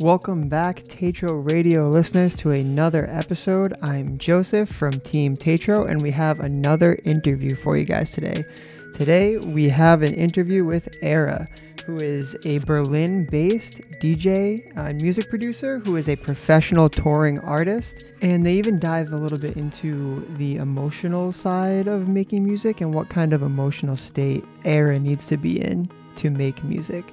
Welcome back, Tetro Radio listeners, to another episode. I'm Joseph from Team Tetro, and we have another interview for you guys today. Today, we have an interview with Era, who is a Berlin based DJ and music producer who is a professional touring artist. And they even dive a little bit into the emotional side of making music and what kind of emotional state Era needs to be in to make music.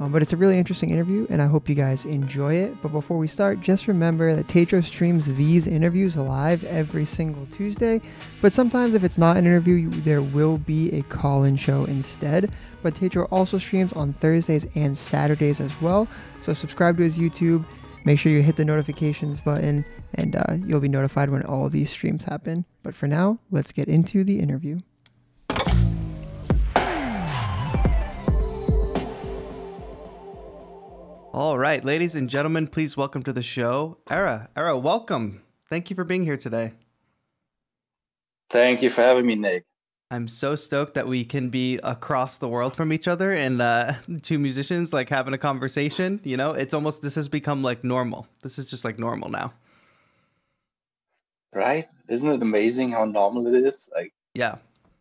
Um, but it's a really interesting interview, and I hope you guys enjoy it. But before we start, just remember that Tetro streams these interviews live every single Tuesday. But sometimes, if it's not an interview, there will be a call in show instead. But Tetro also streams on Thursdays and Saturdays as well. So subscribe to his YouTube. Make sure you hit the notifications button, and uh, you'll be notified when all these streams happen. But for now, let's get into the interview. All right, ladies and gentlemen, please welcome to the show, Era. Era, welcome. Thank you for being here today. Thank you for having me, Nick. I'm so stoked that we can be across the world from each other and uh, two musicians like having a conversation. You know, it's almost this has become like normal. This is just like normal now. Right? Isn't it amazing how normal it is? Like, yeah.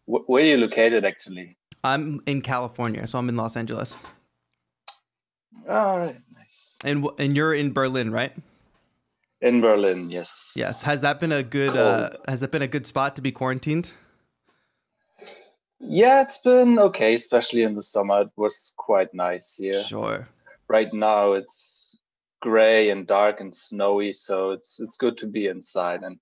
Wh- where are you located actually? I'm in California, so I'm in Los Angeles. All right. And and you're in Berlin, right? In Berlin, yes. Yes. Has that been a good uh, has that been a good spot to be quarantined? Yeah, it's been okay, especially in the summer. It was quite nice here. Sure. Right now it's gray and dark and snowy, so it's it's good to be inside and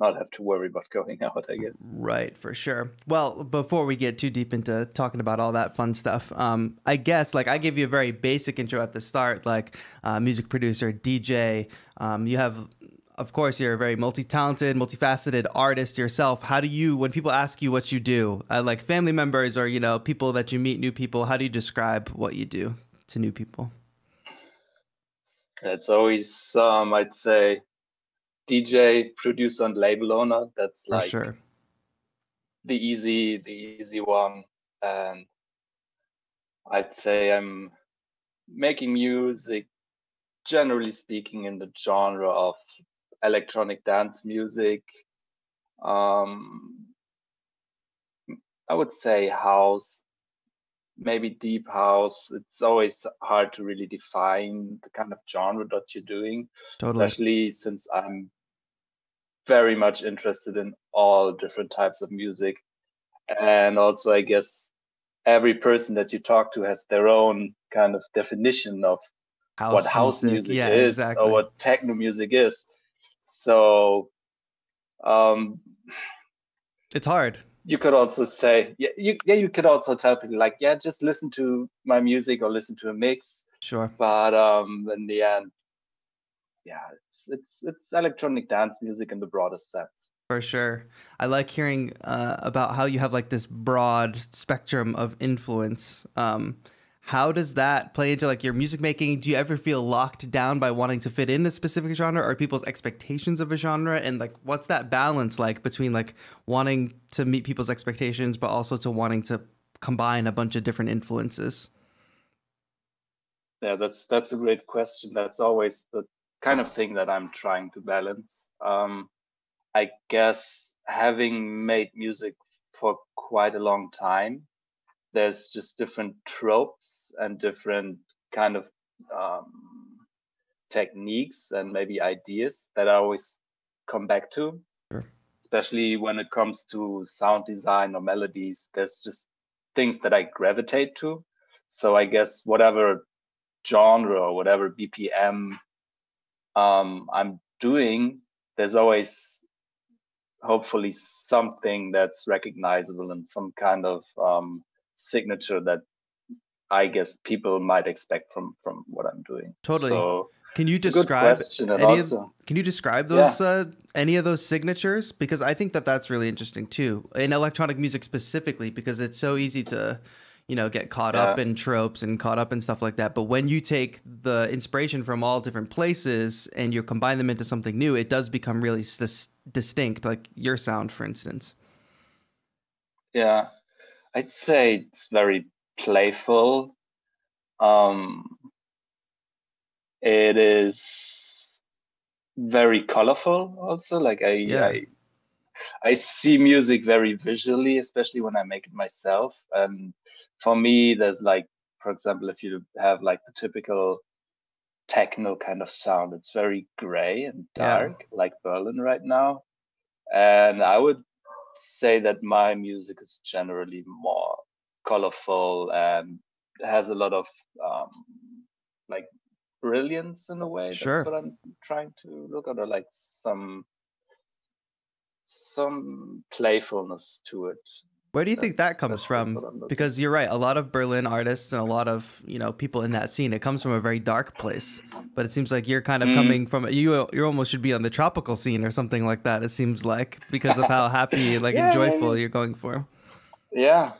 not have to worry about going out, I guess. Right, for sure. Well, before we get too deep into talking about all that fun stuff, um, I guess like I gave you a very basic intro at the start, like uh, music producer, DJ. Um, you have, of course, you're a very multi-talented, multifaceted artist yourself. How do you, when people ask you what you do, uh, like family members or you know people that you meet, new people, how do you describe what you do to new people? It's always, um, I'd say, DJ, producer, and label owner. That's like sure. the easy, the easy one. And I'd say I'm making music, generally speaking, in the genre of electronic dance music. Um, I would say house, maybe deep house. It's always hard to really define the kind of genre that you're doing, totally. especially since I'm very much interested in all different types of music. And also, I guess every person that you talk to has their own kind of definition of house what house music, music yeah, is exactly. or what techno music is. So, um, it's hard. You could also say, yeah, you, yeah, you could also tell people like, yeah, just listen to my music or listen to a mix. Sure. But um, in the end, yeah, it's it's it's electronic dance music in the broadest sense. For sure. I like hearing uh, about how you have like this broad spectrum of influence. Um, how does that play into like your music making? Do you ever feel locked down by wanting to fit in a specific genre or people's expectations of a genre? And like, what's that balance like between like wanting to meet people's expectations, but also to wanting to combine a bunch of different influences? Yeah, that's that's a great question. That's always the kind of thing that I'm trying to balance. Um, I guess having made music for quite a long time, there's just different tropes and different kind of um, techniques and maybe ideas that I always come back to. Sure. Especially when it comes to sound design or melodies, there's just things that I gravitate to. So I guess whatever genre or whatever BPM um, I'm doing, there's always hopefully something that's recognizable and some kind of um, signature that I guess people might expect from from what I'm doing. Totally. So, can you describe any also, of, Can you describe those yeah. uh, any of those signatures? Because I think that that's really interesting too in electronic music specifically, because it's so easy to you know get caught yeah. up in tropes and caught up in stuff like that. But when you take the inspiration from all different places and you combine them into something new it does become really dis- distinct like your sound for instance. Yeah. I'd say it's very playful. Um it is very colorful also. Like i Yeah. i i see music very visually especially when i make it myself. And for me there's like for example if you have like the typical techno kind of sound it's very gray and Yeah. dark like berlin right now and i would say that my music is generally more colorful and has a lot of um, like brilliance in a way. Sure. That's what I'm trying to look at, or like some some playfulness to it. Where do you think that comes that's- that's from? what I'm looking- Because you're right, a lot of Berlin artists and a lot of you know people in that scene, it comes from a very dark place. But it seems like you're kind of Mhm. coming from you. You almost should be on the tropical scene or something like that. It seems like because of how happy, like, Yeah, and joyful yeah. you're going for. Yeah.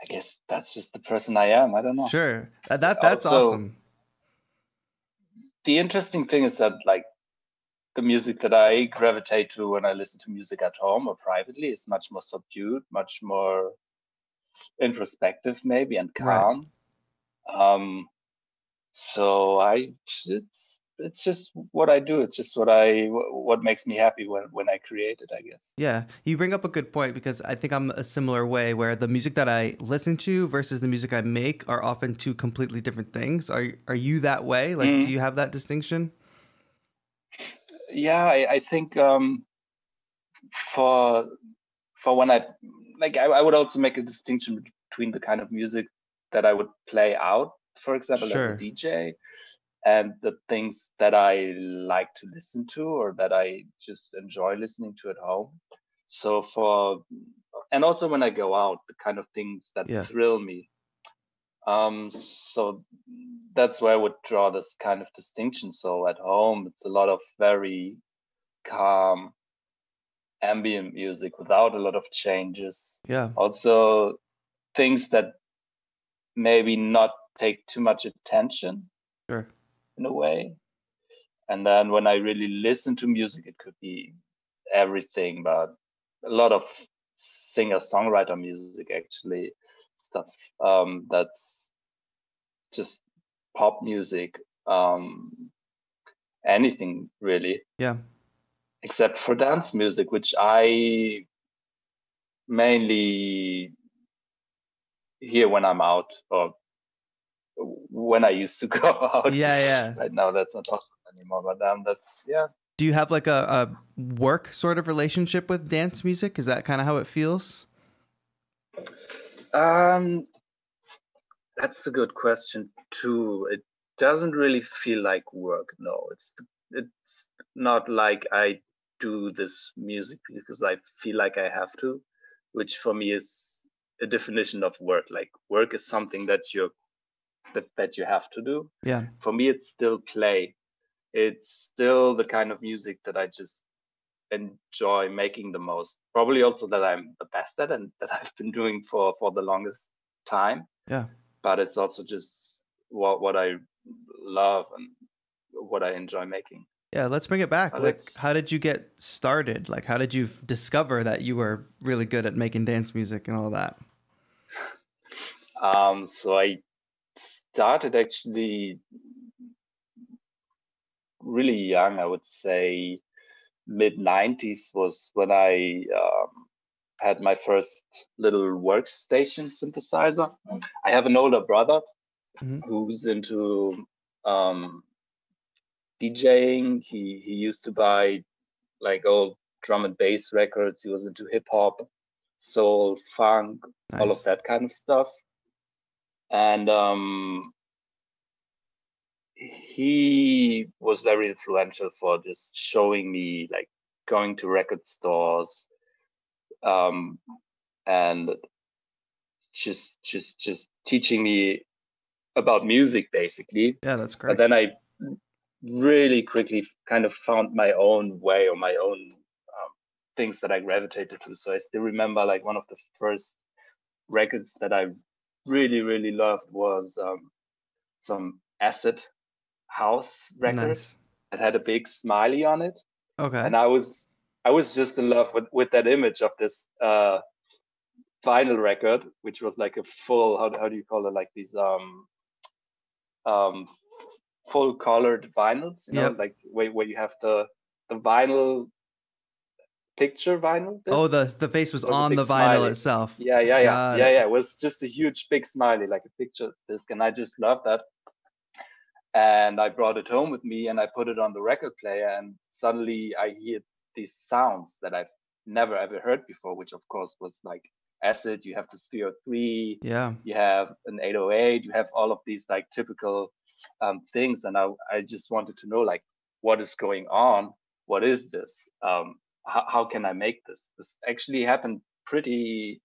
I guess that's just the person I am. I don't know. Sure, that, that that's Also- awesome. the interesting thing is that like the music that I gravitate to when I listen to music at home or privately is much more subdued, much more introspective maybe and Right. calm. Um so I it's it's just what I do. It's just what I what makes me happy when when I create it, I guess. Yeah, you bring up a good point because I think I'm a similar way where the music that I listen to versus the music I make are often two completely different things. Are are you that way? Like, do Mhm. you have that distinction? Yeah I, I think um for for when i like I, I would also make a distinction between the kind of music that i would play out for example Sure. as a dj and the things that i like to listen to or that i just enjoy listening to at home so for and also when i go out the kind of things that Yeah. thrill me um so that's where i would draw this kind of distinction. So at home it's a lot of very calm ambient music without a lot of changes. Yeah, also things that maybe not take too much attention sure. in a way. And then when i really listen to music it could be everything but a lot of singer songwriter music actually stuff um that's just pop music um anything really Yeah, except for dance music which i mainly hear when i'm out or when i used to go out yeah, yeah. right now that's not possible anymore but um that's yeah Do you have like a, a work sort of relationship with dance music? Is that kind of how it feels? Um that's a good question too. It doesn't really feel like work no. It's it's not like i do this music because i feel like i have to which for me is a definition of work. Like work is something that you're that, that you have to do. Yeah, for me it's still play. It's still the kind of music that i just enjoy making the most probably also that i'm the best at and that i've been doing for for the longest time Yeah. but it's also just what what i love and what i enjoy making yeah. Let's bring it back. Uh, Like, how did you get started? Like, how did you discover that you were really good at making dance music and all that? Um, so I started actually really young. I would say mid 90s was when I um, had my first little workstation synthesizer. I have an older brother Mhm. who's into um, DJing. He he used to buy like old drum and bass records. He was into hip hop, soul, funk, all of that kind of stuff. And um, he was very influential for just showing me like going to record stores um, and just just just teaching me about music basically. Yeah, that's great. but then I really quickly kind of found my own way or my own um, things that I gravitated to. So I still remember like one of the first records that I really really loved was um, some acid house record Nice. that had a big smiley on it, Okay. and I was I was just in love with with that image of this uh, vinyl record, which was like a full how how do you call it like these um um full colored vinyls, you know, like where where you have the the vinyl picture vinyl. disc. Oh, the the face was on the vinyl smiley. itself. Yeah, yeah, yeah, Got yeah, it. yeah. It was just a huge big smiley, like a picture disc, and I just loved that. And I brought it home with me, and I put it on the record player, and suddenly I hear these sounds that I've never ever heard before, which of course was like acid. You have the 303, Yeah. you have an 808, you have all of these like typical um, things, and I I just wanted to know like what is going on, what is this, um, how, how can I make this? This actually happened pretty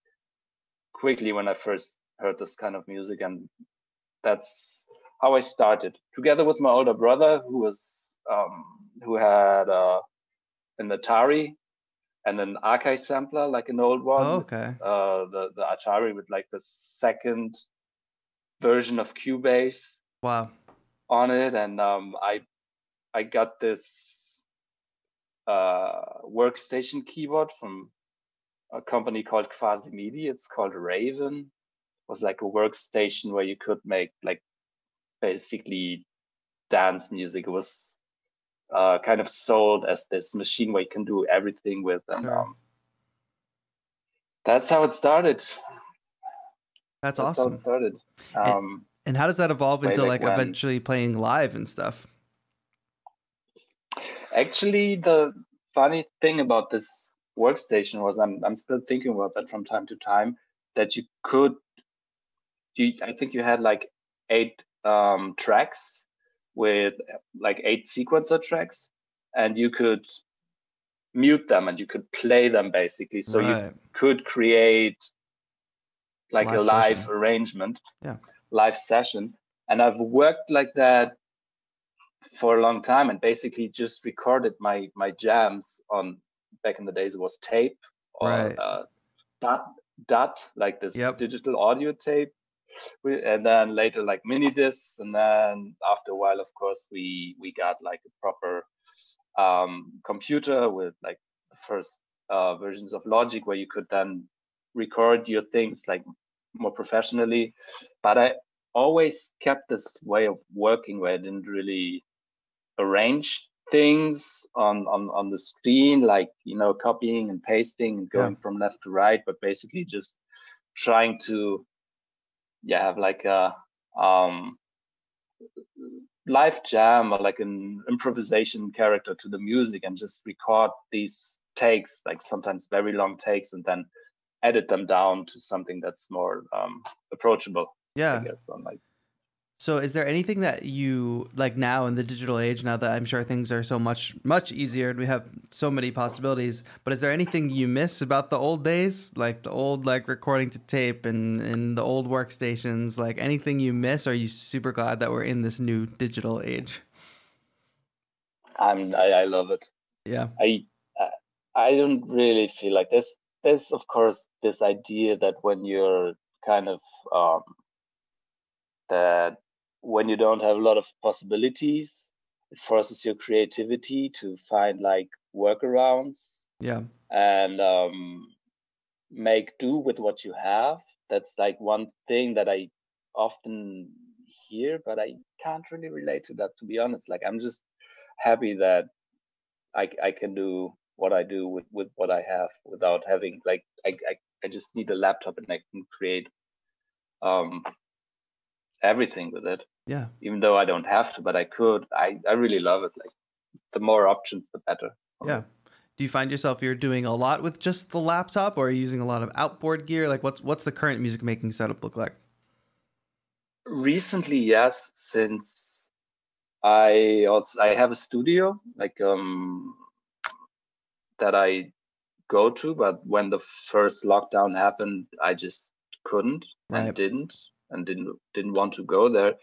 quickly when I first heard this kind of music, and that's how I started. Together with my older brother, who was um, who had uh, an Atari and an Akai sampler, like an old one. Oh, okay. Uh, the the Atari with like the second version of Cubase Wow. on it, and um, I I got this uh, workstation keyboard from a company called Quasimidi. It's called Raven. It was like a workstation where you could make like basically dance music. It was uh, kind of sold as this machine where you can do everything with, and Sure. um, that's how it started. That's That's how awesome. it started. And- Um, And how does that evolve into like when. eventually playing live and stuff? Actually, the funny thing about this workstation was I'm I'm still thinking about that from time to time that you could you I think you had like eight um tracks with like eight sequencer tracks and you could mute them and you could play them basically so you could create like a Live live session. arrangement Yeah. live session and i've worked like that for a long time and basically just recorded my my jams on back in the days it was tape or Right. uh, DAT DAT like this Yep. digital audio tape We- and then later like mini discs and then after a while of course we we got like a proper um computer with like the first uh versions of logic where you could then record your things like more professionally but i always kept this way of working where i didn't really arrange things on on on the screen like you know copying and pasting and Yeah. going from left to right but basically just trying to yeah have like a um live jam or like an improvisation character to the music and just record these takes like sometimes very long takes and then edit them down to something that's more um approachable Yeah. i guess on like So is there anything that you like now in the digital age now that I'm sure things are so much much easier and we have so many possibilities, but is there anything you miss about the old days? Like the old like recording to tape and and the old workstations, like anything you miss are you super glad that we're in this new digital age? i'm i, I love it Yeah. I I- I don't really feel like this. There's of course this idea that when you're kind of um, that when you don't have a lot of possibilities, it forces your creativity to find like workarounds Yeah. and um, make do with what you have. That's like one thing that I often hear, but I can't really relate to that to be honest. Like I'm just happy that I I can do what I do with with what I have without having like I I, I just need a laptop and I can create um everything with it. Yeah. Even though I don't have to, but I could. I I really love it. Like the more options, the better. Yeah. Do you find yourself you're doing a lot with just the laptop or are you using a lot of outboard gear? Like what's what's the current music making setup look like? recently yes since i also i have a studio like um that i go to but when the first lockdown happened i just couldn't Right. and didn't and didn't didn't want to go there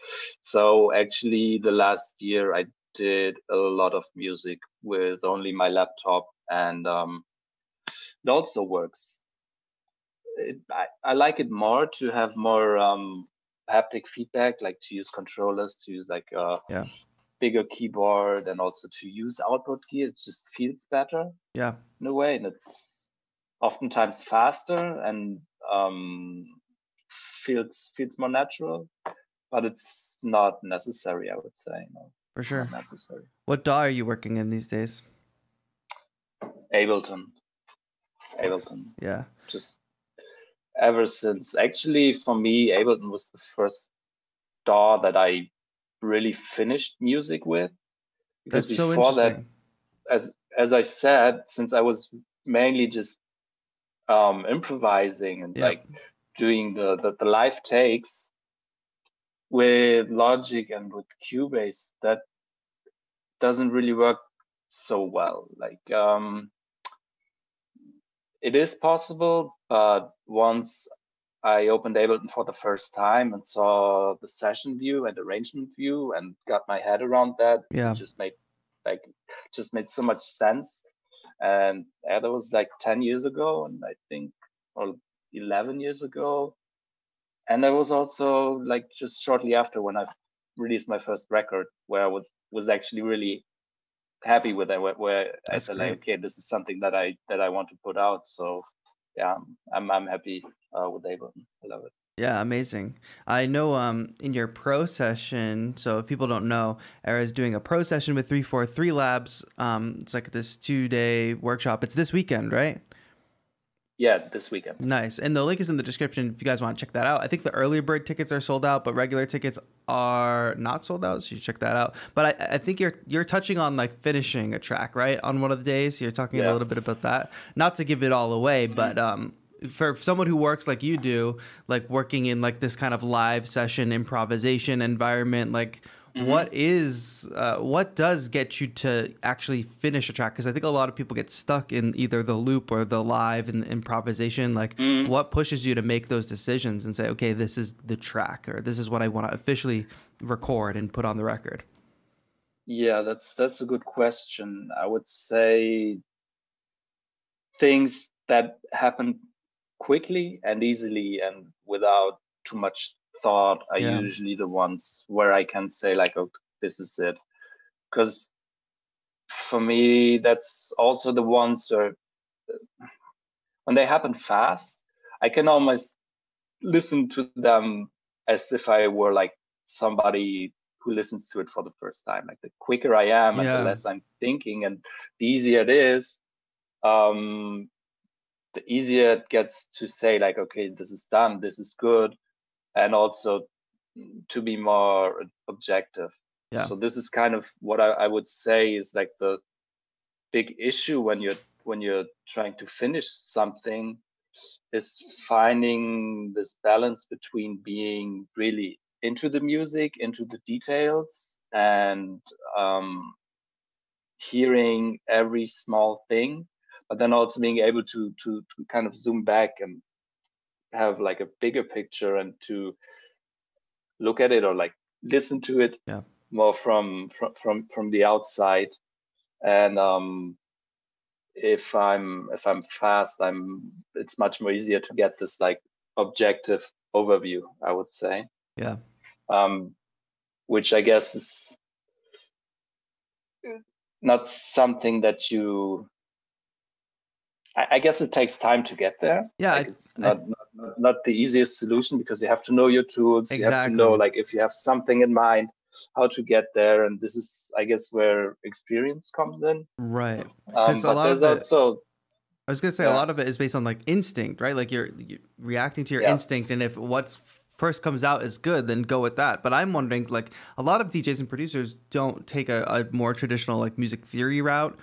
so actually the last year i did a lot of music with only my laptop and um it also works it, I, I like it more to have more um haptic feedback like to use controllers to use like a Yeah. bigger keyboard and also to use outboard gear it just feels better Yeah. in a way and it's oftentimes faster and um feels feels more natural but it's not necessary. I would say no, For sure. not necessary. What DAW are you working in these days? Ableton, Ableton. Yeah. Just ever since. Actually, for me, Ableton was the first DAW that I really finished music with. Because That's so before that, interesting. as as I said, since I was mainly just um, improvising and Yeah. like doing the, the the live takes with Logic and with Cubase, that doesn't really work so well. Like um, it is possible, but once I opened Ableton for the first time and saw the session view and arrangement view and got my head around that, Yeah. it just made like just made so much sense. And yeah, that was like 10 years ago, and I think or 11 years ago. And that was also like just shortly after when I released my first record, where I was was actually really happy with it, where, where I said like, okay, this is something that I that I want to put out. So yeah, I'm I'm happy uh, with Ableton. I love it. Yeah, amazing. I know um in your pro session, so if people don't know, Era is doing a pro session with 343 Labs. Um it's like this 2-day workshop. It's this weekend, right? Yeah, this weekend. Nice. And the link is in the description if you guys want to check that out. I think the early bird tickets are sold out, but regular tickets are not sold out, so you should check that out. But I, I think you're you're touching on like finishing a track, right? On one of the days. You're talking a little bit about that. Not to give it all away, but um for someone who works like you do, like working in like this kind of live session improvisation environment, like what is uh, what does get you to actually finish a track? Because I think a lot of people get stuck in either the loop or the live and improvisation. Like, what pushes you to make those decisions and say, okay, this is the track, or this is what I want to officially record and put on the record? Yeah, that's that's a good question. I would say things that happen quickly and easily and without too much thought are Yeah. usually the ones where I can say like, oh, this is it. Because for me, that's also the ones where when they happen fast, I can almost listen to them as if I were like somebody who listens to it for the first time. Like the quicker I am and the less I'm thinking and the easier it is, um, the easier it gets to say like, okay, this is done, this is good, and also to be more objective. Yeah. So this is kind of what I, I would say is like the big issue when you're when you're trying to finish something is finding this balance between being really into the music, into the details, and um, hearing every small thing, but then also being able to to to kind of zoom back and have like a bigger picture and to look at it or like listen to it Yeah. more from from from from the outside and um if i'm if i'm fast i'm it's much more easier to get this like objective overview i would say Yeah. um which i guess is not something that you I, I guess it takes time to get there Yeah, like I- it's not, not not not the easiest solution because you have to know your tools Exactly. you have to know like if you have something in mind how to get there and this is i guess where experience comes in Right. um, 'Cause a lot of it- also I was gonna say a lot of it is based on like instinct, right? Like you're, you reacting to your Yeah. instinct, and if what's first comes out is good, then go with that. But I'm wondering, like a lot of DJs and producers don't take a, a more traditional like music theory route.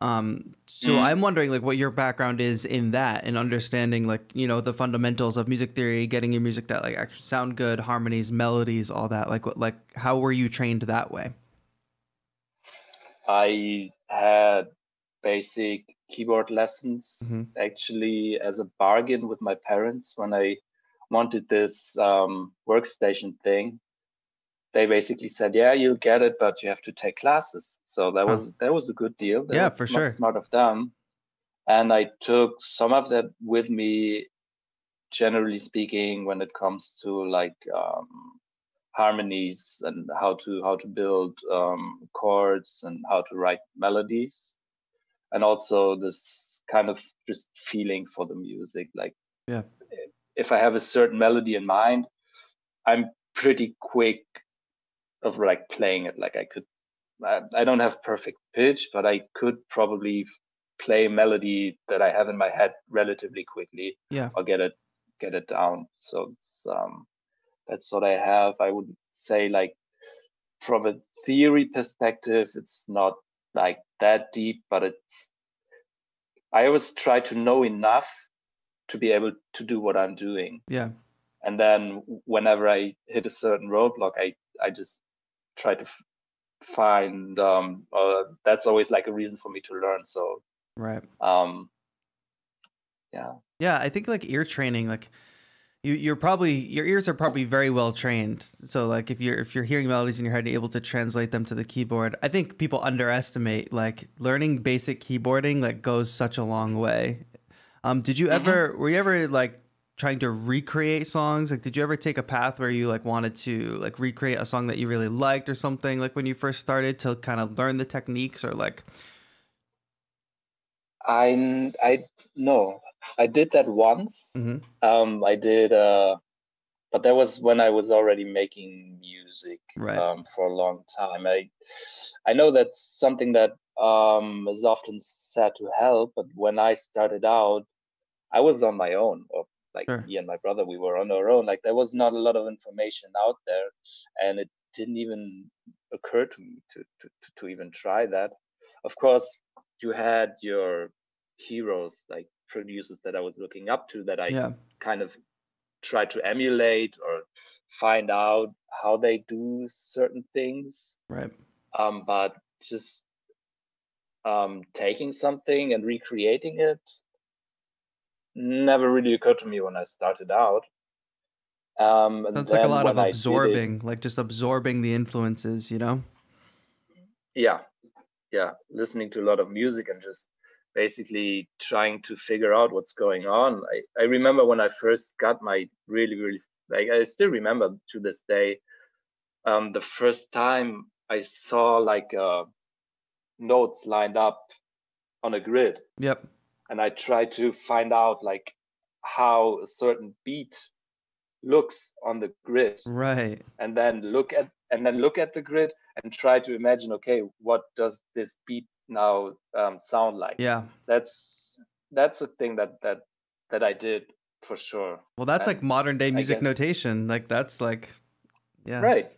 Um, so Mhm. I'm wondering like what your background is in that and understanding like you know the fundamentals of music theory, getting your music to like actually sound good, harmonies, melodies, all that. Like what like how were you trained that way? I had basic keyboard lessons Mhm. actually as a bargain with my parents when I wanted this um, workstation thing. They basically said, "Yeah, you'll get it, but you have to take classes." So that Huh. was that was a good deal. That Yeah, was for sure. Smart of them. And I took some of that with me. Generally speaking, when it comes to like um, harmonies and how to how to build um, chords and how to write melodies and also this kind of just feeling for the music like Yeah. if i have a certain melody in mind i'm pretty quick of like playing it. Like I could, I, I don't have perfect pitch, but I could probably play a melody that I have in my head relatively quickly. Yeah. Or get it get it down. So it's um that's what I have. I would say like from a theory perspective, it's not like that deep, but it's I always try to know enough to be able to do what I'm doing. Yeah. And then whenever I hit a certain roadblock, I I just try to find um uh, that's always like a reason for me to learn. So Right. um yeah. Yeah, I think like ear training, like you, you're probably your ears are probably very well trained. So like if you're if you're hearing melodies in your head, able to translate them to the keyboard. I think people underestimate like learning basic keyboarding like goes such a long way. Um, did you Mhm. ever were you ever like trying to recreate songs? Like did you ever take a path where you like wanted to like recreate a song that you really liked or something like when you first started to kind of learn the techniques or like I I no, I did that once. Mhm. Um, I did, uh, but that was when I was already making music Right. um, for a long time. I I know that's something that um, is often said to help, but when I started out, I was on my own. Or like Sure. me and my brother, we were on our own. Like there was not a lot of information out there, and it didn't even occur to me to to to, even try that. Of course, you had your heroes like producers that I was looking up to that I yeah. kind of try to emulate or find out how they do certain things. Right. Um, but just um, taking something and recreating it never really occurred to me when I started out. Um, That's like a lot of did it- absorbing, like just absorbing the influences, you know? yeah yeah listening to a lot of music and just basically trying to figure out what's going on i, I remember when i first got my really really like i still remember to this day um the first time i saw like uh notes lined up on a grid Yep. And i try to find out like how a certain beat looks on the grid Right. and then look at and then look at the grid and try to imagine okay what does this beat now um, sound like Yeah. that's that's a thing that that that i did for sure Well, that's like modern day music guess- notation. Like that's like, yeah. right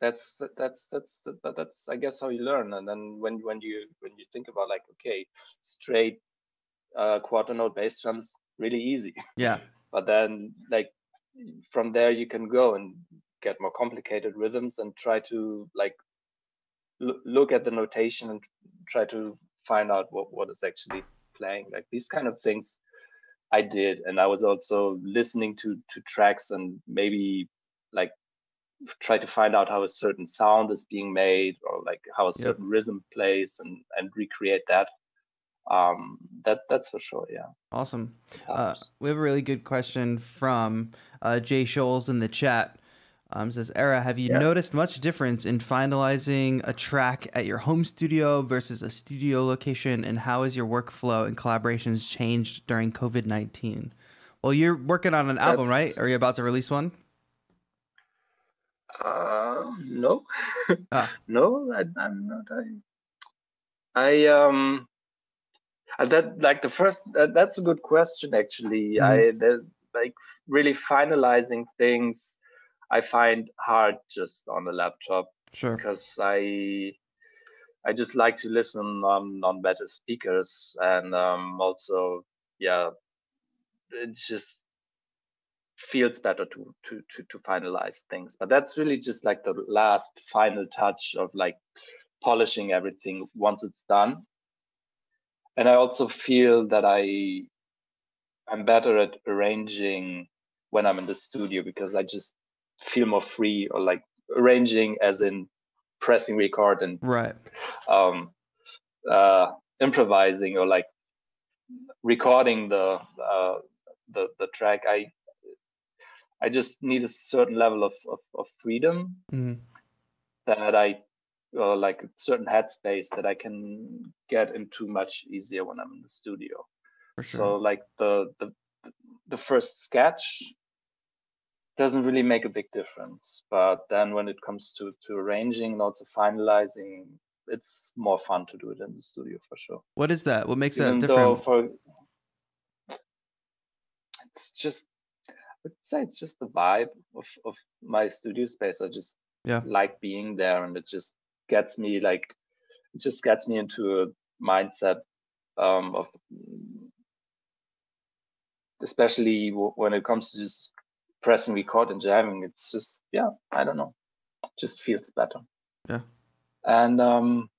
that's that's that's that's i guess how you learn and then when when you when you think about like okay straight uh quarter note bass drums really easy Yeah. but then like from there you can go and get more complicated rhythms and try to like l- look at the notation and try to find out what, what is actually playing like these kind of things i did and i was also listening to to tracks and maybe like try to find out how a certain sound is being made or like how a Yep. certain rhythm plays and and recreate that um that that's for sure yeah Awesome. Uh, we have a really good question from uh, Jay Scholes in the chat. Um, says, Era, have you Yeah. noticed much difference in finalizing a track at your home studio versus a studio location? And how has your workflow and collaborations changed during COVID 19? Well, you're working on an album, right? Are you about to release one? Uh, no, Ah. no, I, I'm not. I, I um, uh, that like the first. That, that's a good question, actually. I the, like really finalizing things. I find hard just on the laptop Sure. because I, I just like to listen on on better speakers and um also yeah, it just feels better to to to to finalize things but that's really just like the last final touch of like polishing everything once it's done and i also feel that i i'm better at arranging when i'm in the studio because i just feel more free or like arranging as in pressing record and Right. um uh improvising or like recording the uh the the track i i just need a certain level of of, of freedom hmm that i or like a certain headspace that i can get into much easier when i'm in the studio For sure. so like the the the first sketch doesn't really make a big difference. But then when it comes to to arranging and also finalizing, it's more fun to do it in the studio for sure. What is that? What makes Even that different? for it's just I would say it's just the vibe of, of my studio space. I just Yeah. like being there and it just gets me like it just gets me into a mindset um, of especially w- when it comes to just pressing record and jamming it's just yeah i don't know just feels better Yeah. and um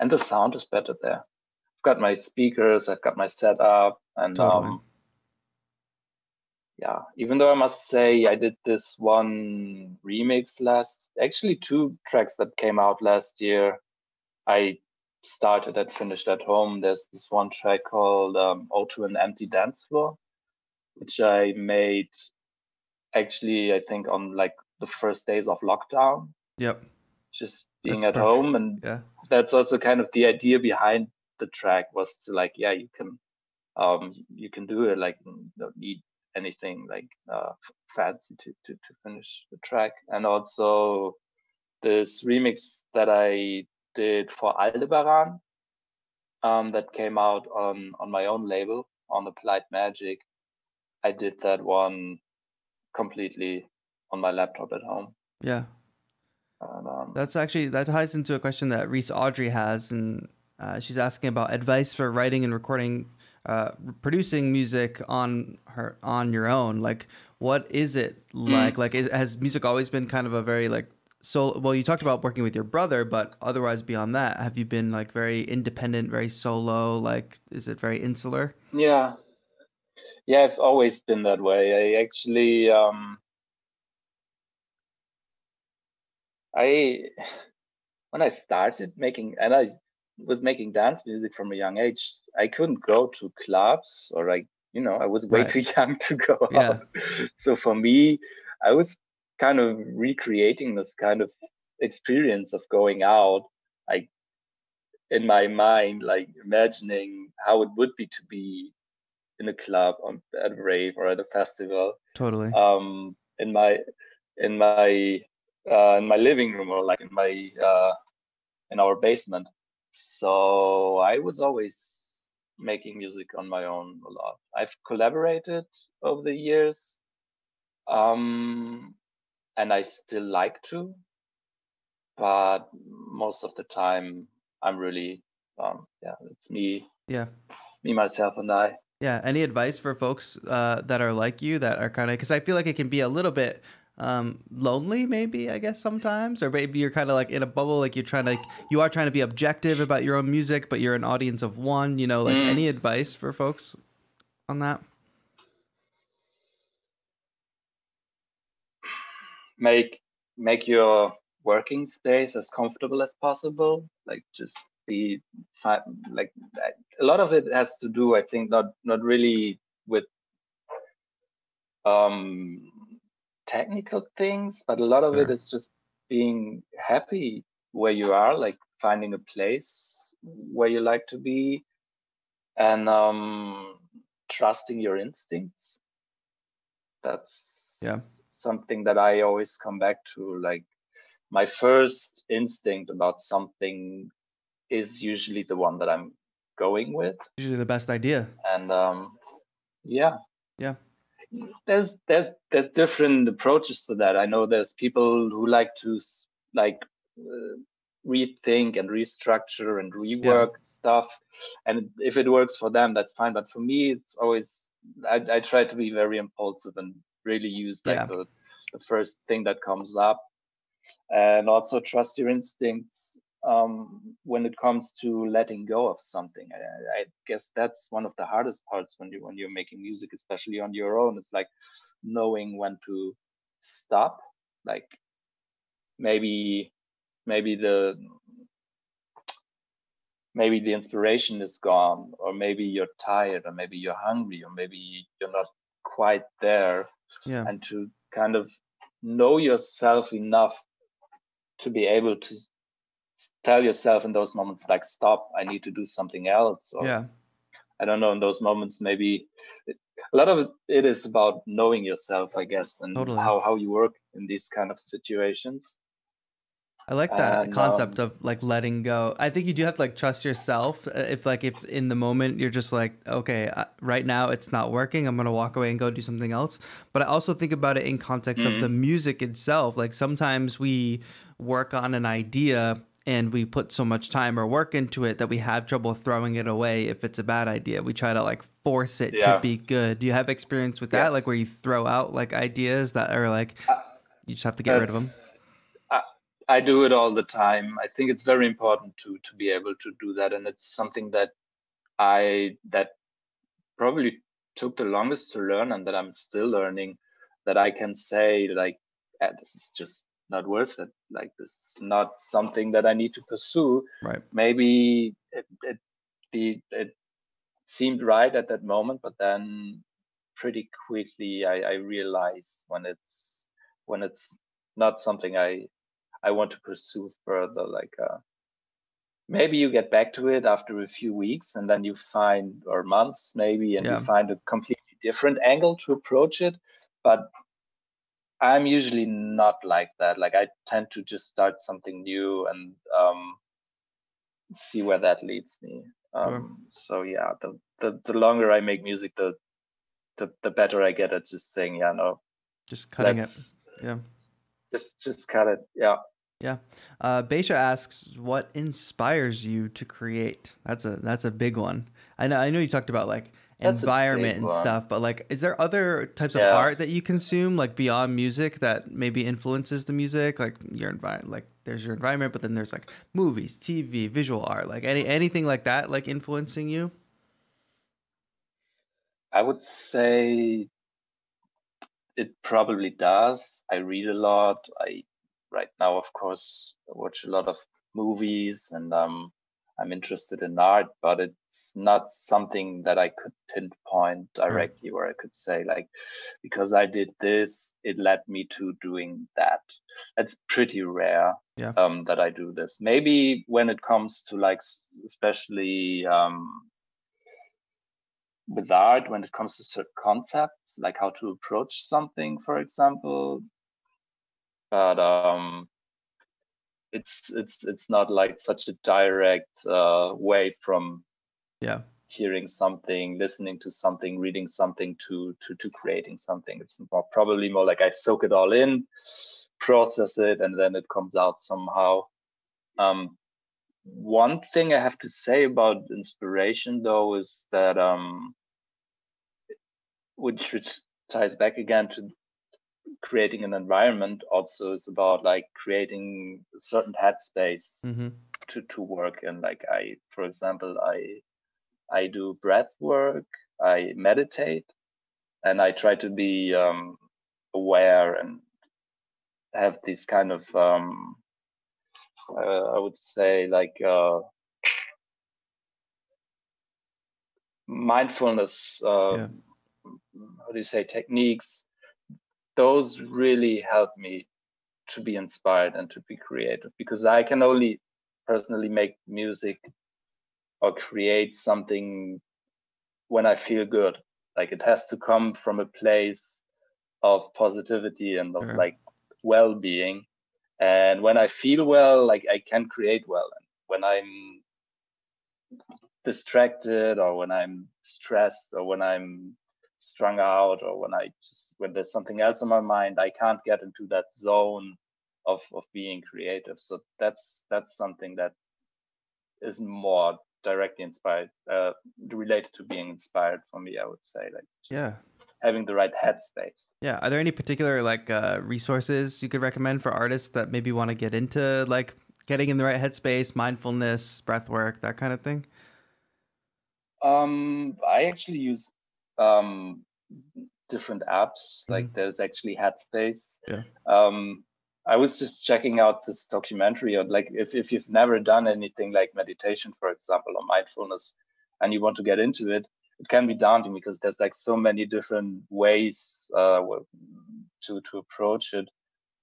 and the sound is better there i've got my speakers i've got my setup and Totally. um yeah even though i must say i did this one remix last actually two tracks that came out last year i started and finished at home there's this one track called um, Ode to an empty dance floor which i made actually i think on like the first days of lockdown Yep. just being That's at perfect. home and Yeah. that's also kind of the idea behind the track was to like yeah you can um you can do it like you don't need anything like uh fancy to, to to finish the track and also this remix that i did for aldebaran um that came out on on my own label on Applied magic i did that one completely on my laptop at home Yeah. and, um, That's actually that ties into a question that Reese Audrey has, and uh, she's asking about advice for writing and recording, uh, producing music on her on your own. Like, what is it like? Like, is, has music always been kind of a very like so? Well, you talked about working with your brother, but otherwise beyond that, have you been like very independent, very solo? Like, is it very insular? Yeah. Yeah, I've always been that way. I actually um I when I started making and I was making dance music from a young age, I couldn't go to clubs or like, you know, I was way Right. too young to go Yeah. out. So for me, I was kind of recreating this kind of experience of going out, like in my mind, like imagining how it would be to be in a club on at a rave or at a festival Totally. um in my in my uh in my living room or like in my uh in our basement so i was always making music on my own a lot i've collaborated over the years um and i still like to but most of the time i'm really um yeah it's me yeah. me myself and i Yeah. Any advice for folks uh, that are like you that are kind of because I feel like it can be a little bit um, lonely, maybe I guess sometimes, or maybe you're kind of like in a bubble, like you're trying to you are trying to be objective about your own music, but you're an audience of one. You know, like Mm. any advice for folks on that? make make your working space as comfortable as possible like just be like a lot of it has to do i think not not really with um technical things but a lot of it Sure. is just being happy where you are like finding a place where you like to be and um trusting your instincts that's Yeah. something that i always come back to like my first instinct about something is usually the one that i'm going with Usually the best idea. and um yeah Yeah. There's there's there's different approaches to that. I know there's people who like to like uh, rethink and restructure and rework stuff. And if it works for them that's fine. But for me it's always i, I try to be very impulsive and really use like Yeah. the, the first thing that comes up. And also trust your instincts um, when it comes to letting go of something. I, I guess that's one of the hardest parts when you when you're making music, especially on your own. It's like knowing when to stop. Like maybe maybe the maybe the inspiration is gone, or maybe you're tired, or maybe you're hungry, or maybe you're not quite there Yeah. and to kind of know yourself enough to be able to tell yourself in those moments like stop i need to do something else or Yeah. i don't know in those moments maybe it- a lot of it is about knowing yourself, I guess, and Totally. how how you work in these kind of situations. I like that And, concept um, of like letting go. I think you do have to like trust yourself. Uh, If like if in the moment you're just like, okay, uh, right now it's not working, I'm gonna walk away and go do something else. But I also think about it in context of the music itself. Like sometimes we work on an idea and we put so much time or work into it that we have trouble throwing it away if it's a bad idea. We try to like force it Yeah. to be good. Do you have experience with that? Like where you throw out like ideas that are like you just have to get rid of them. I, I do it all the time. I think it's very important to to be able to do that, and it's something that I that probably took the longest to learn, and that I'm still learning. That I can say like, "Ah, this is just not worth it. Like this is not something that I need to pursue. Right. Maybe it it the it seemed right at that moment, but then pretty quickly I, I realize when it's when it's not something I I want to pursue further. Like uh, maybe you get back to it after a few weeks, and then you find or months maybe, and Yeah. you find a completely different angle to approach it. But I'm usually not like that. Like I tend to just start something new and um, see where that leads me. Um, So yeah, the, the the longer I make music, the the the better I get at just saying, yeah, no, Just cutting it. Yeah. just just cut it. Yeah. Yeah. Uh, Beisha asks, "What inspires you to create?" That's a that's a big one. I know I know you talked about like That's environment and stuff, but like, is there other types of art that you consume like beyond music that maybe influences the music? Like your environment, like there's your environment, but then there's like movies, TV, visual art, like any anything like that, like influencing you. I would say it probably does. I read a lot. I right now, of course, watch a lot of movies and um, I'm interested in art, but it's not something that I could pinpoint directly where I could say like, because I did this, it led me to doing that. That's pretty rare Yeah. um, that I do this. Maybe when it comes to like, especially um, with art when it comes to certain concepts like how to approach something for example but um it's it's it's not like such a direct uh way from Yeah. hearing something listening to something reading something to to to creating something it's more probably more like i soak it all in process it and then it comes out somehow um one thing i have to say about inspiration though is that um which which ties back again to creating an environment also is about like creating a certain headspace Mm-hmm. to to work in like i for example i i do breath work i meditate and i try to be um aware and have this kind of um uh, i would say like uh mindfulness uh Yeah. how do you say techniques those really help me to be inspired and to be creative because i can only personally make music or create something when i feel good. Like it has to come from a place of positivity and of like well-being. And when i feel well like i can create well. And when i'm distracted or when i'm stressed or when i'm strung out or when i just when there's something else on my mind i can't get into that zone of of being creative so that's that's something that is more directly inspired uh related to being inspired for me i would say like Yeah. having the right headspace Yeah. Are there any particular like uh, resources you could recommend for artists that maybe want to get into like getting in the right headspace, mindfulness, breath work, that kind of thing? Um, I actually use um different apps. Like there's actually Headspace. Yeah. Um, I was just checking out this documentary on like if if you've never done anything like meditation, for example, or mindfulness, and you want to get into it, it can be daunting because there's like so many different ways uh to to approach it.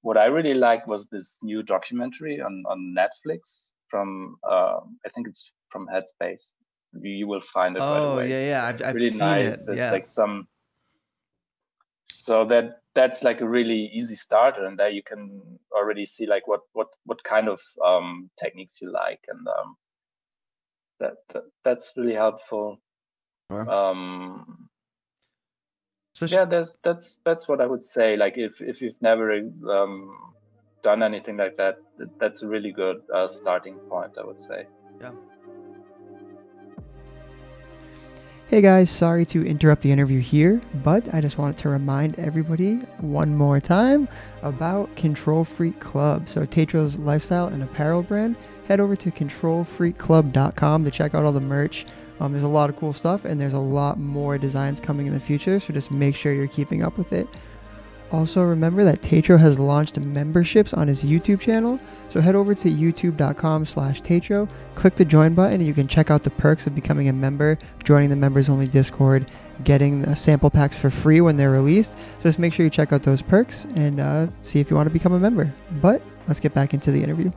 What I really liked was this new documentary on on Netflix from uh, I think it's from Headspace. You, you will find it right Oh away yeah, yeah. I've, I've really seen nice. it. There's Yeah. like some so that that's like a really easy starter and there you can already see like what what what kind of um, techniques you like and um, that, that that's really helpful. Sure. um Especially, yeah that's that's that's what i would say like if if you've never um done anything like that th- that's a really good uh, starting point i would say Hey guys, sorry to interrupt the interview here, but I just wanted to remind everybody one more time about Control Freak Club. So, Tetro's lifestyle and apparel brand. Head over to controlfreakclub.com to check out all the merch. Um, there's a lot of cool stuff, and there's a lot more designs coming in the future, so just make sure you're keeping up with it. Also, remember that Tetro has launched memberships on his YouTube channel, so head over to youtube.com slash Tetro, click the join button, and you can check out the perks of becoming a member, joining the members only Discord, getting sample packs for free when they're released. So just make sure you check out those perks and uh, see if you want to become a member. But let's get back into the interview.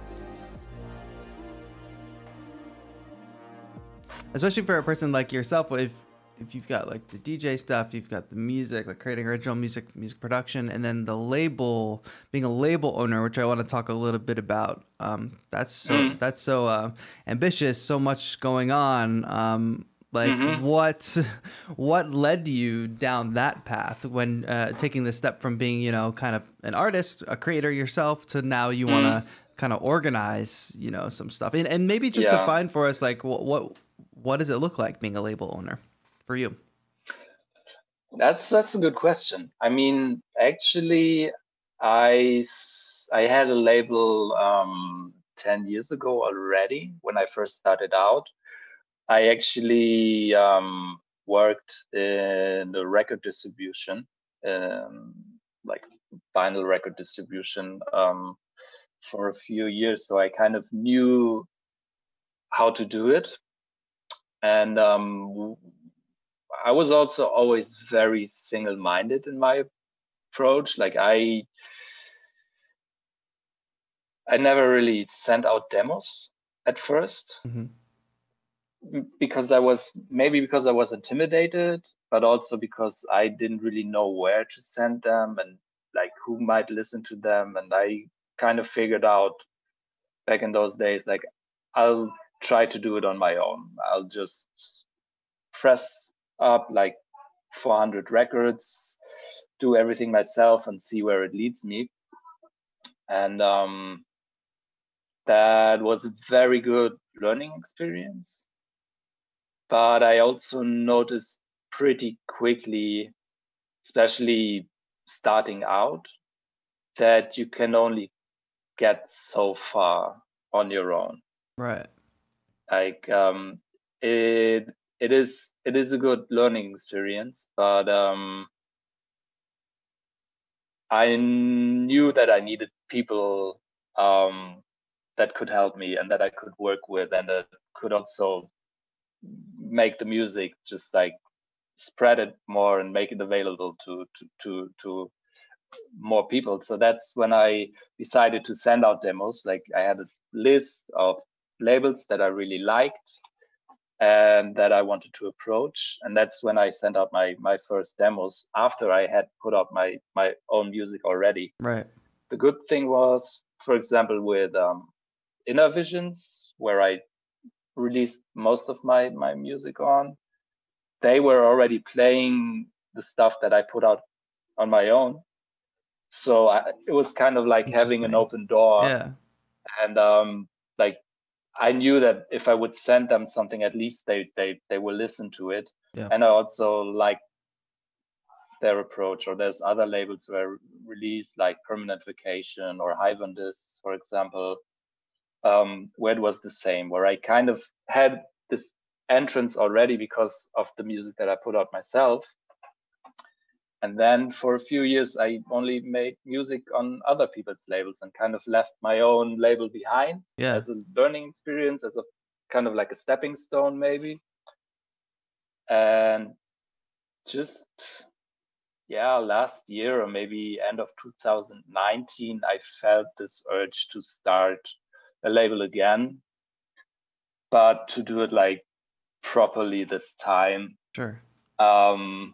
especially for a person like yourself, if if you've got like the DJ stuff, you've got the music, like creating original music, music production, and then the label, being a label owner, which I want to talk a little bit about. Um, that's so Mm. that's so uh, ambitious, so much going on. Um, like Mhm. what what led you down that path when uh, taking the step from being you know kind of an artist, a creator yourself, to now you want to kind of organize you know some stuff, and and maybe just Yeah. define for us like what what what does it look like being a label owner for you? That's that's a good question. I mean, actually, I I had a label um, ten years ago already when I first started out. I actually um, worked in the record distribution, um, like vinyl record distribution, um, for a few years. So I kind of knew how to do it, and um, I was also always very single-minded in my approach. Like I, I never really sent out demos at first Mhm. because I was maybe because I was intimidated, but also because I didn't really know where to send them and like who might listen to them. And I kind of figured out back in those days, like I'll try to do it on my own. I'll just press up like 400 records, do everything myself, and see where it leads me. And um, that was a very good learning experience. But I also noticed pretty quickly, especially starting out, that you can only get so far on your own Right. like um it it is it is a good learning experience but um i knew that i needed people um that could help me and that i could work with and that could also make the music just like spread it more and make it available to to to, to more people. So that's when i decided to send out demos. Like i had a list of labels that i really liked and that i wanted to approach. And that's when i sent out my my first demos after i had put out my my own music already. Right. the good thing was for example with um, Innervisions where i released most of my my music on they were already playing the stuff that i put out on my own. So I, it was kind of like having an open door. Yeah. and um i knew that if i would send them something at least they they they will listen to it Yeah. and i also like their approach or there's other labels where released, like permanent vacation or Hivern Discs for example um where it was the same where i kind of had this entrance already because of the music that i put out myself and then for a few years i only made music on other people's labels and kind of left my own label behind Yeah. as a learning experience as a kind of like a stepping stone maybe and just yeah last year or maybe end of 2019 i felt this urge to start a label again but to do it like properly this time Sure. um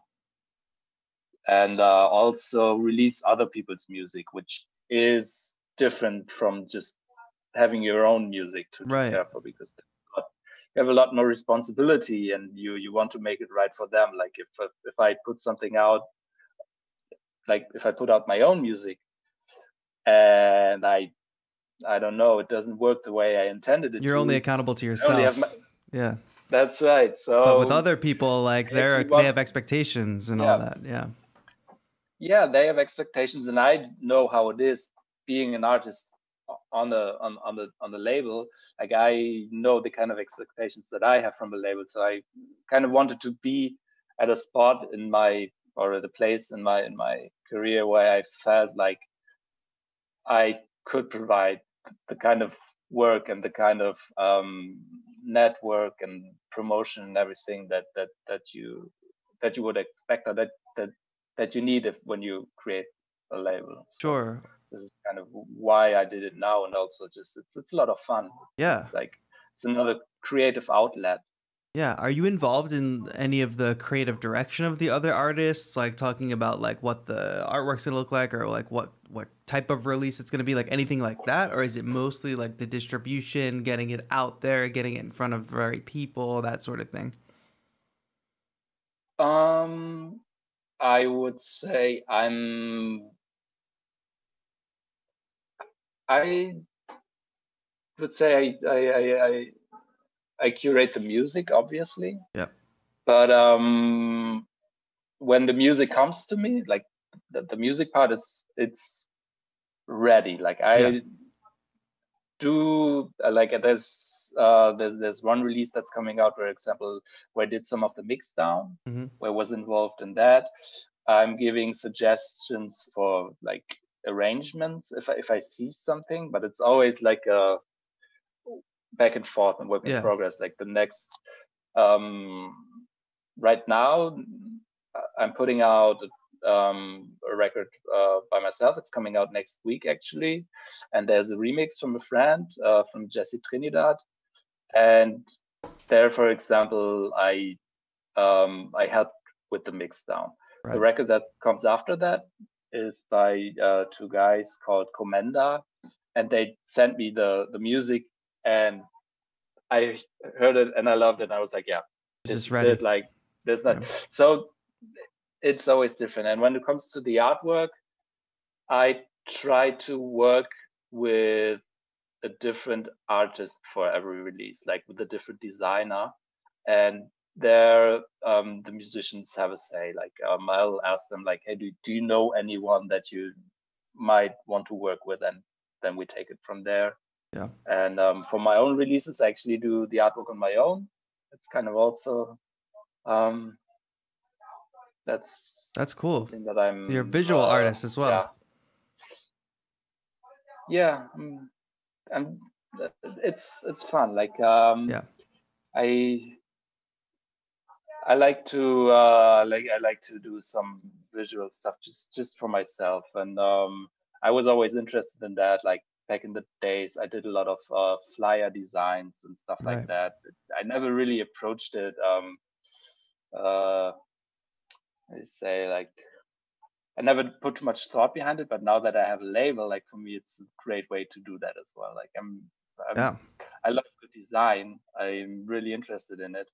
and uh, also release other people's music, which is different from just having your own music to, Right. care for because you have a lot more responsibility and you you want to make it right for them like if if i put something out like if i put out my own music and i i don't know it doesn't work the way i intended it You're to, only accountable to yourself. my, yeah. that's right so But with other people, like they're you they have expectations and all that. Yeah. Yeah they have expectations and i know how it is being an artist on the on, on the on the label. Like i know the kind of expectations that i have from the label so i kind of wanted to be at a spot in my or at a place in my in my career where i felt like i could provide the kind of work and the kind of um, network and promotion and everything that that that you that you would expect or that that that you need if when you create a label. So Sure. this is kind of why I did it now, and also just it's it's a lot of fun. Yeah. It's like it's another creative outlet. Yeah. Are you involved in any of the creative direction of the other artists? Like talking about like what the artwork's gonna look like or like what what type of release it's gonna be, like anything like that? Or is it mostly like the distribution, getting it out there, getting it in front of the right people, that sort of thing? Um, I would say I'm. I would say I I I, I, I curate the music, obviously. Yeah. But um, when the music comes to me, like the, the music part is it's ready. Like I Yeah. do like there's uh there's there's one release that's coming out, for example, where I did some of the mix down, Mhm. where I was involved in that. I'm giving suggestions for like arrangements if I, if I see something, but it's always like a back and forth and work in Yeah. progress. Like the next, um, right now, I'm putting out um, a record uh, by myself. It's coming out next week actually, and there's a remix from a friend uh, from Jesse Trinidad, and there, for example, I um, I helped with the mix down. Right. The record that comes after that is by uh, two guys called Comenda, and they sent me the the music, and I heard it and I loved it. And I was like, yeah, this is it. Like, there's not Yeah. so. It's always different, and when it comes to the artwork, I try to work with a different artist for every release, like with a different designer, and there um, the musicians have a say. Like um, I'll ask them, like, "Hey, do do you know anyone that you might want to work with?" And then we take it from there. Yeah. And um, for my own releases, I actually do the artwork on my own. It's kind of also um, that's That's cool. that I'm. So you're a visual uh, artist as well. Yeah, yeah, um, and it's it's fun. Like um, Yeah. I I like to uh, like I like to do some visual stuff just just for myself, and um, I was always interested in that. Like back in the days, I did a lot of uh, flyer designs and stuff Right. like that. I never really approached it. Um, uh, I say like I never put too much thought behind it, but now that I have a label, like for me, it's a great way to do that as well. Like I'm, I'm Yeah. I love good design. I'm really interested in it,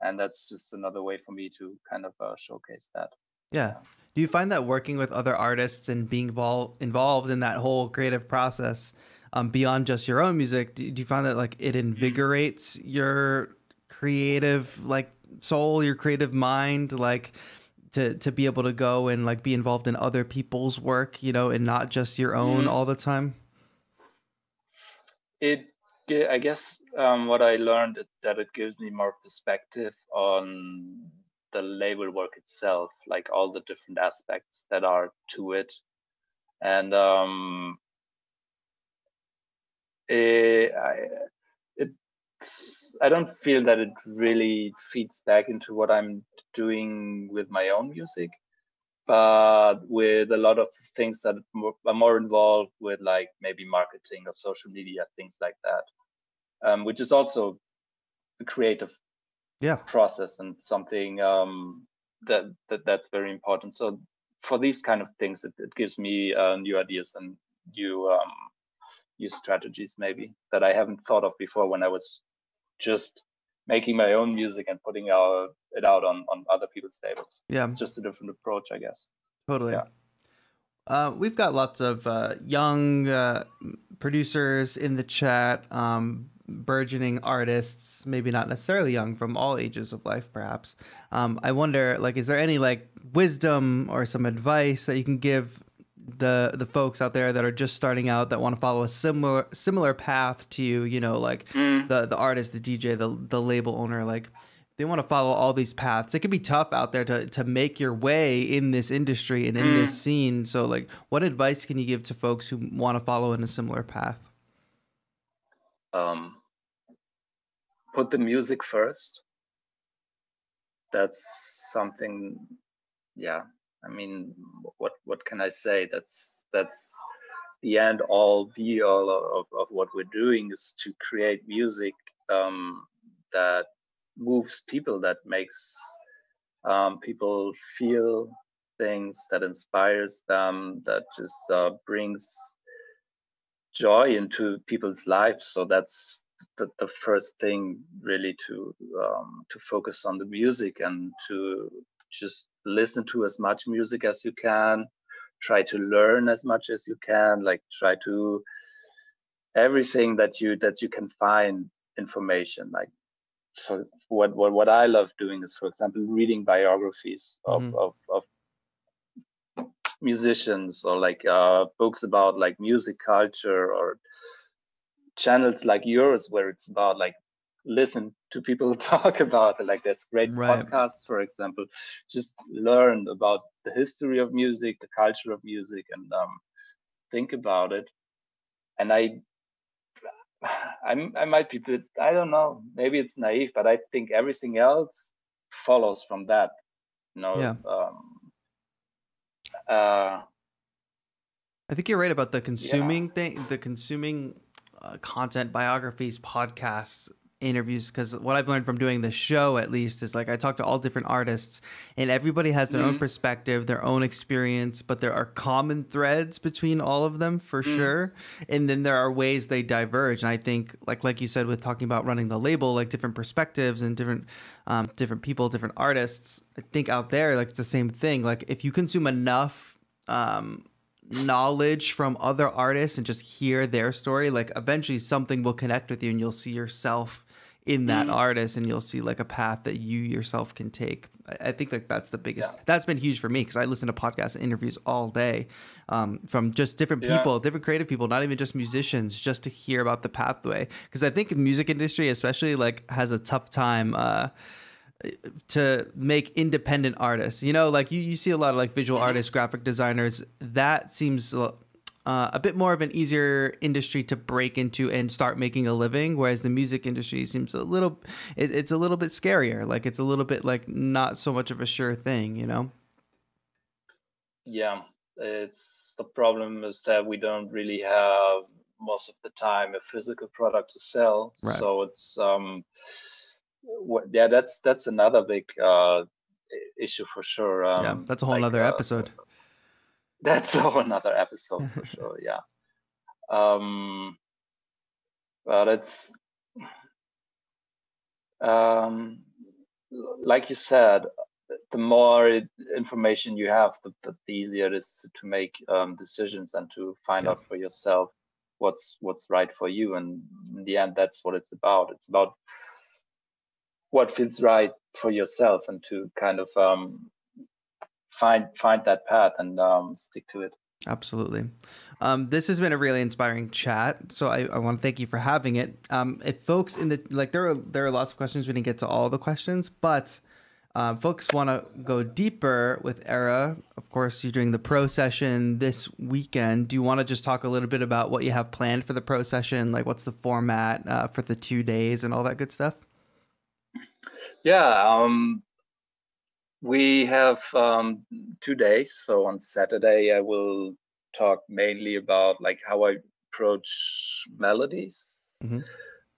and that's just another way for me to kind of uh, showcase that. Yeah. Do you find that working with other artists and being vol- involved in that whole creative process, um, beyond just your own music, do, do you find that like it invigorates your creative like soul, your creative mind, like to to be able to go and like be involved in other people's work, you know, and not just your own Mhm. all the time? It, I guess, um, what I learned is that it gives me more perspective on the label work itself, like all the different aspects that are to it, and um, it, I, it's I don't feel that it really feeds back into what I'm doing with my own music, but with a lot of things that are more involved with like maybe marketing or social media things like that, um, which is also a creative Yeah. process and something um, that, that that's very important. So for these kind of things, it, it gives me uh, new ideas and new um, new strategies maybe that I haven't thought of before when I was just making my own music and putting out it out on on other people's labels. Yeah, it's just a different approach, I guess. Totally. Yeah. Uh, we've got lots of uh, young uh, producers in the chat, um, burgeoning artists, maybe not necessarily young, from all ages of life, perhaps. Um, I wonder, like, is there any like wisdom or some advice that you can give the the folks out there that are just starting out that want to follow a similar similar path to you? You know, like mm. the the artist, the DJ, the the label owner, like they want to follow all these paths. It can be tough out there to to make your way in this industry and in mm. this scene. So like what advice can you give to folks who want to follow in a similar path? Um put the music first. That's something yeah. I mean what what can I say? That's that's the end all be all of, of what we're doing is to create music um, that moves people, that makes um, people feel things, that inspires them, that just uh, brings joy into people's lives. So that's the, the first thing really to um, to focus on the music and to just listen to as much music as you can try to learn as much as you can like try to everything that you that you can find information like for what, what what I love doing is, for example, reading biographies of mm-hmm. of, of musicians or like uh, books about like music culture or channels like yours where it's about like listen to people talk about it. Like there's great right. podcasts, for example. Just learn about the history of music, the culture of music, and um, think about it. And I I'm, I might be, bit, I don't know, maybe it's naive, but I think everything else follows from that. You know, yeah. Um, uh, I think you're right about the consuming yeah. thing, the consuming uh, content, biographies, podcasts, interviews because what I've learned from doing the show at least is like I talk to all different artists and everybody has their mm-hmm. own perspective, their own experience, but there are common threads between all of them for mm-hmm. sure. And then there are ways they diverge. And I think like like you said with talking about running the label, like different perspectives and different um, different people, different artists. I think out there like it's the same thing. Like if you consume enough um, knowledge from other artists and just hear their story, like eventually something will connect with you and you'll see yourself in that mm. artist and you'll see like a path that you yourself can take i, I think like that's the biggest yeah. that's been huge for me because i listen to podcasts and interviews all day um, from just different people yeah. different creative people not even just musicians just to hear about the pathway because i think music industry especially like has a tough time uh, to make independent artists you know like you, you see a lot of like visual mm-hmm. artists graphic designers that seems uh, a bit more of an easier industry to break into and start making a living whereas the music industry seems a little it, it's a little bit scarier. Like it's a little bit like not so much of a sure thing you know? Yeah it's the problem is that we don't really have most of the time a physical product to sell. Right. so it's um yeah that's that's another big uh issue for sure. Um, yeah that's a whole like, other uh, episode that's a whole another episode for sure. Yeah. Um, but it's um, like you said, the more information you have, the, the easier it is to make um, decisions and to find yeah. out for yourself what's what's right for you. And in the end, that's what it's about. It's about what feels right for yourself and to kind of um, find find that path and um, stick to it. Absolutely. Um, this has been a really inspiring chat. So I, I want to thank you for having it. Um, if folks in the like, there are there are lots of questions. We didn't get to all the questions, but uh, folks want to go deeper with Era. Of course, you're doing the pro session this weekend. Do you want to just talk a little bit about what you have planned for the pro session? Like, what's the format uh, for the two days and all that good stuff? Yeah. Um, we have um, two days. So on Saturday, I will talk mainly about like how I approach melodies mm-hmm.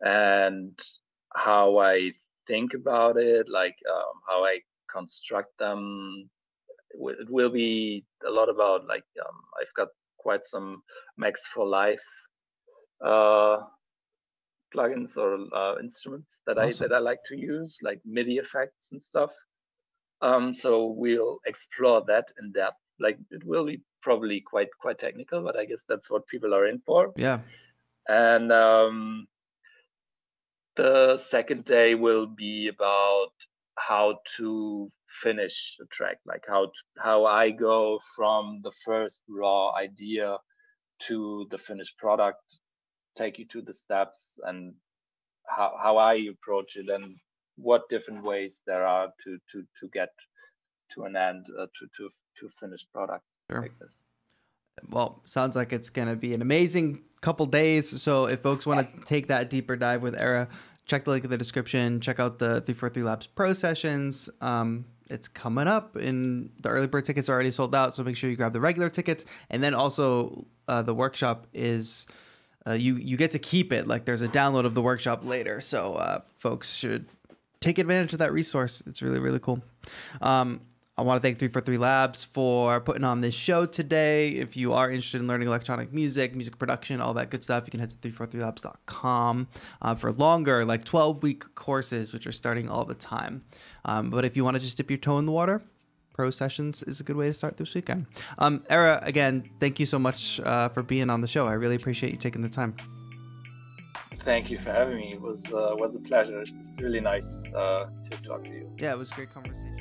and how I think about it, like um, how I construct them it will be a lot about like um, I've got quite some Max for Live uh, plugins or uh, instruments that awesome. I that I like to use, like MIDI effects and stuff. Um, so we'll explore that in depth. Like it will be probably quite quite technical, but I guess that's what people are in for. Yeah. And um, the second day will be about how to finish a track, like how to, how I go from the first raw idea to the finished product, take you to the steps and how how I approach it and what different ways there are to to to get to an end uh, to to to finished product sure. like this. Well, sounds like it's going to be an amazing couple days. So if folks want to take that deeper dive with Era, check the link in the description. Check out the 343 Labs Pro sessions. Um, it's coming up, and the early bird tickets are already sold out. So make sure you grab the regular tickets, and then also uh, the workshop is. Uh, you you get to keep it like there's a download of the workshop later so uh, folks should take advantage of that resource it's really really cool um, I want to thank 343 Labs for putting on this show today. If you are interested in learning electronic music, music production, all that good stuff, you can head to 343labs.com uh, for longer, like 12 week courses, which are starting all the time. Um, but if you want to just dip your toe in the water, Pro Sessions is a good way to start this weekend. Um, Era, again, thank you so much uh, for being on the show. I really appreciate you taking the time. Thank you for having me. It was uh, was a pleasure. It's really nice uh, to talk to you. Yeah, it was a great conversation.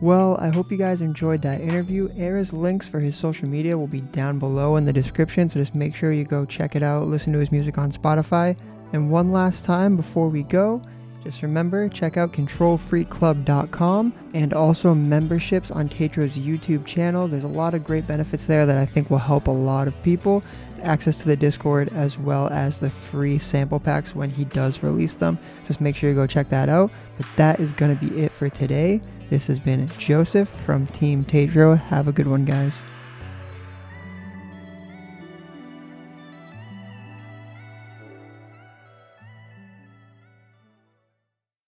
Well, I hope you guys enjoyed that interview. Era's links for his social media will be down below in the description, so just make sure you go check it out, listen to his music on Spotify. And one last time before we go, just remember, check out controlfreakclub.com and also memberships on Tetro's YouTube channel. There's a lot of great benefits there that I think will help a lot of people. Access to the Discord as well as the free sample packs when he does release them. Just make sure you go check that out. But that is going to be it for today. This has been Joseph from Team Tetro. Have a good one, guys.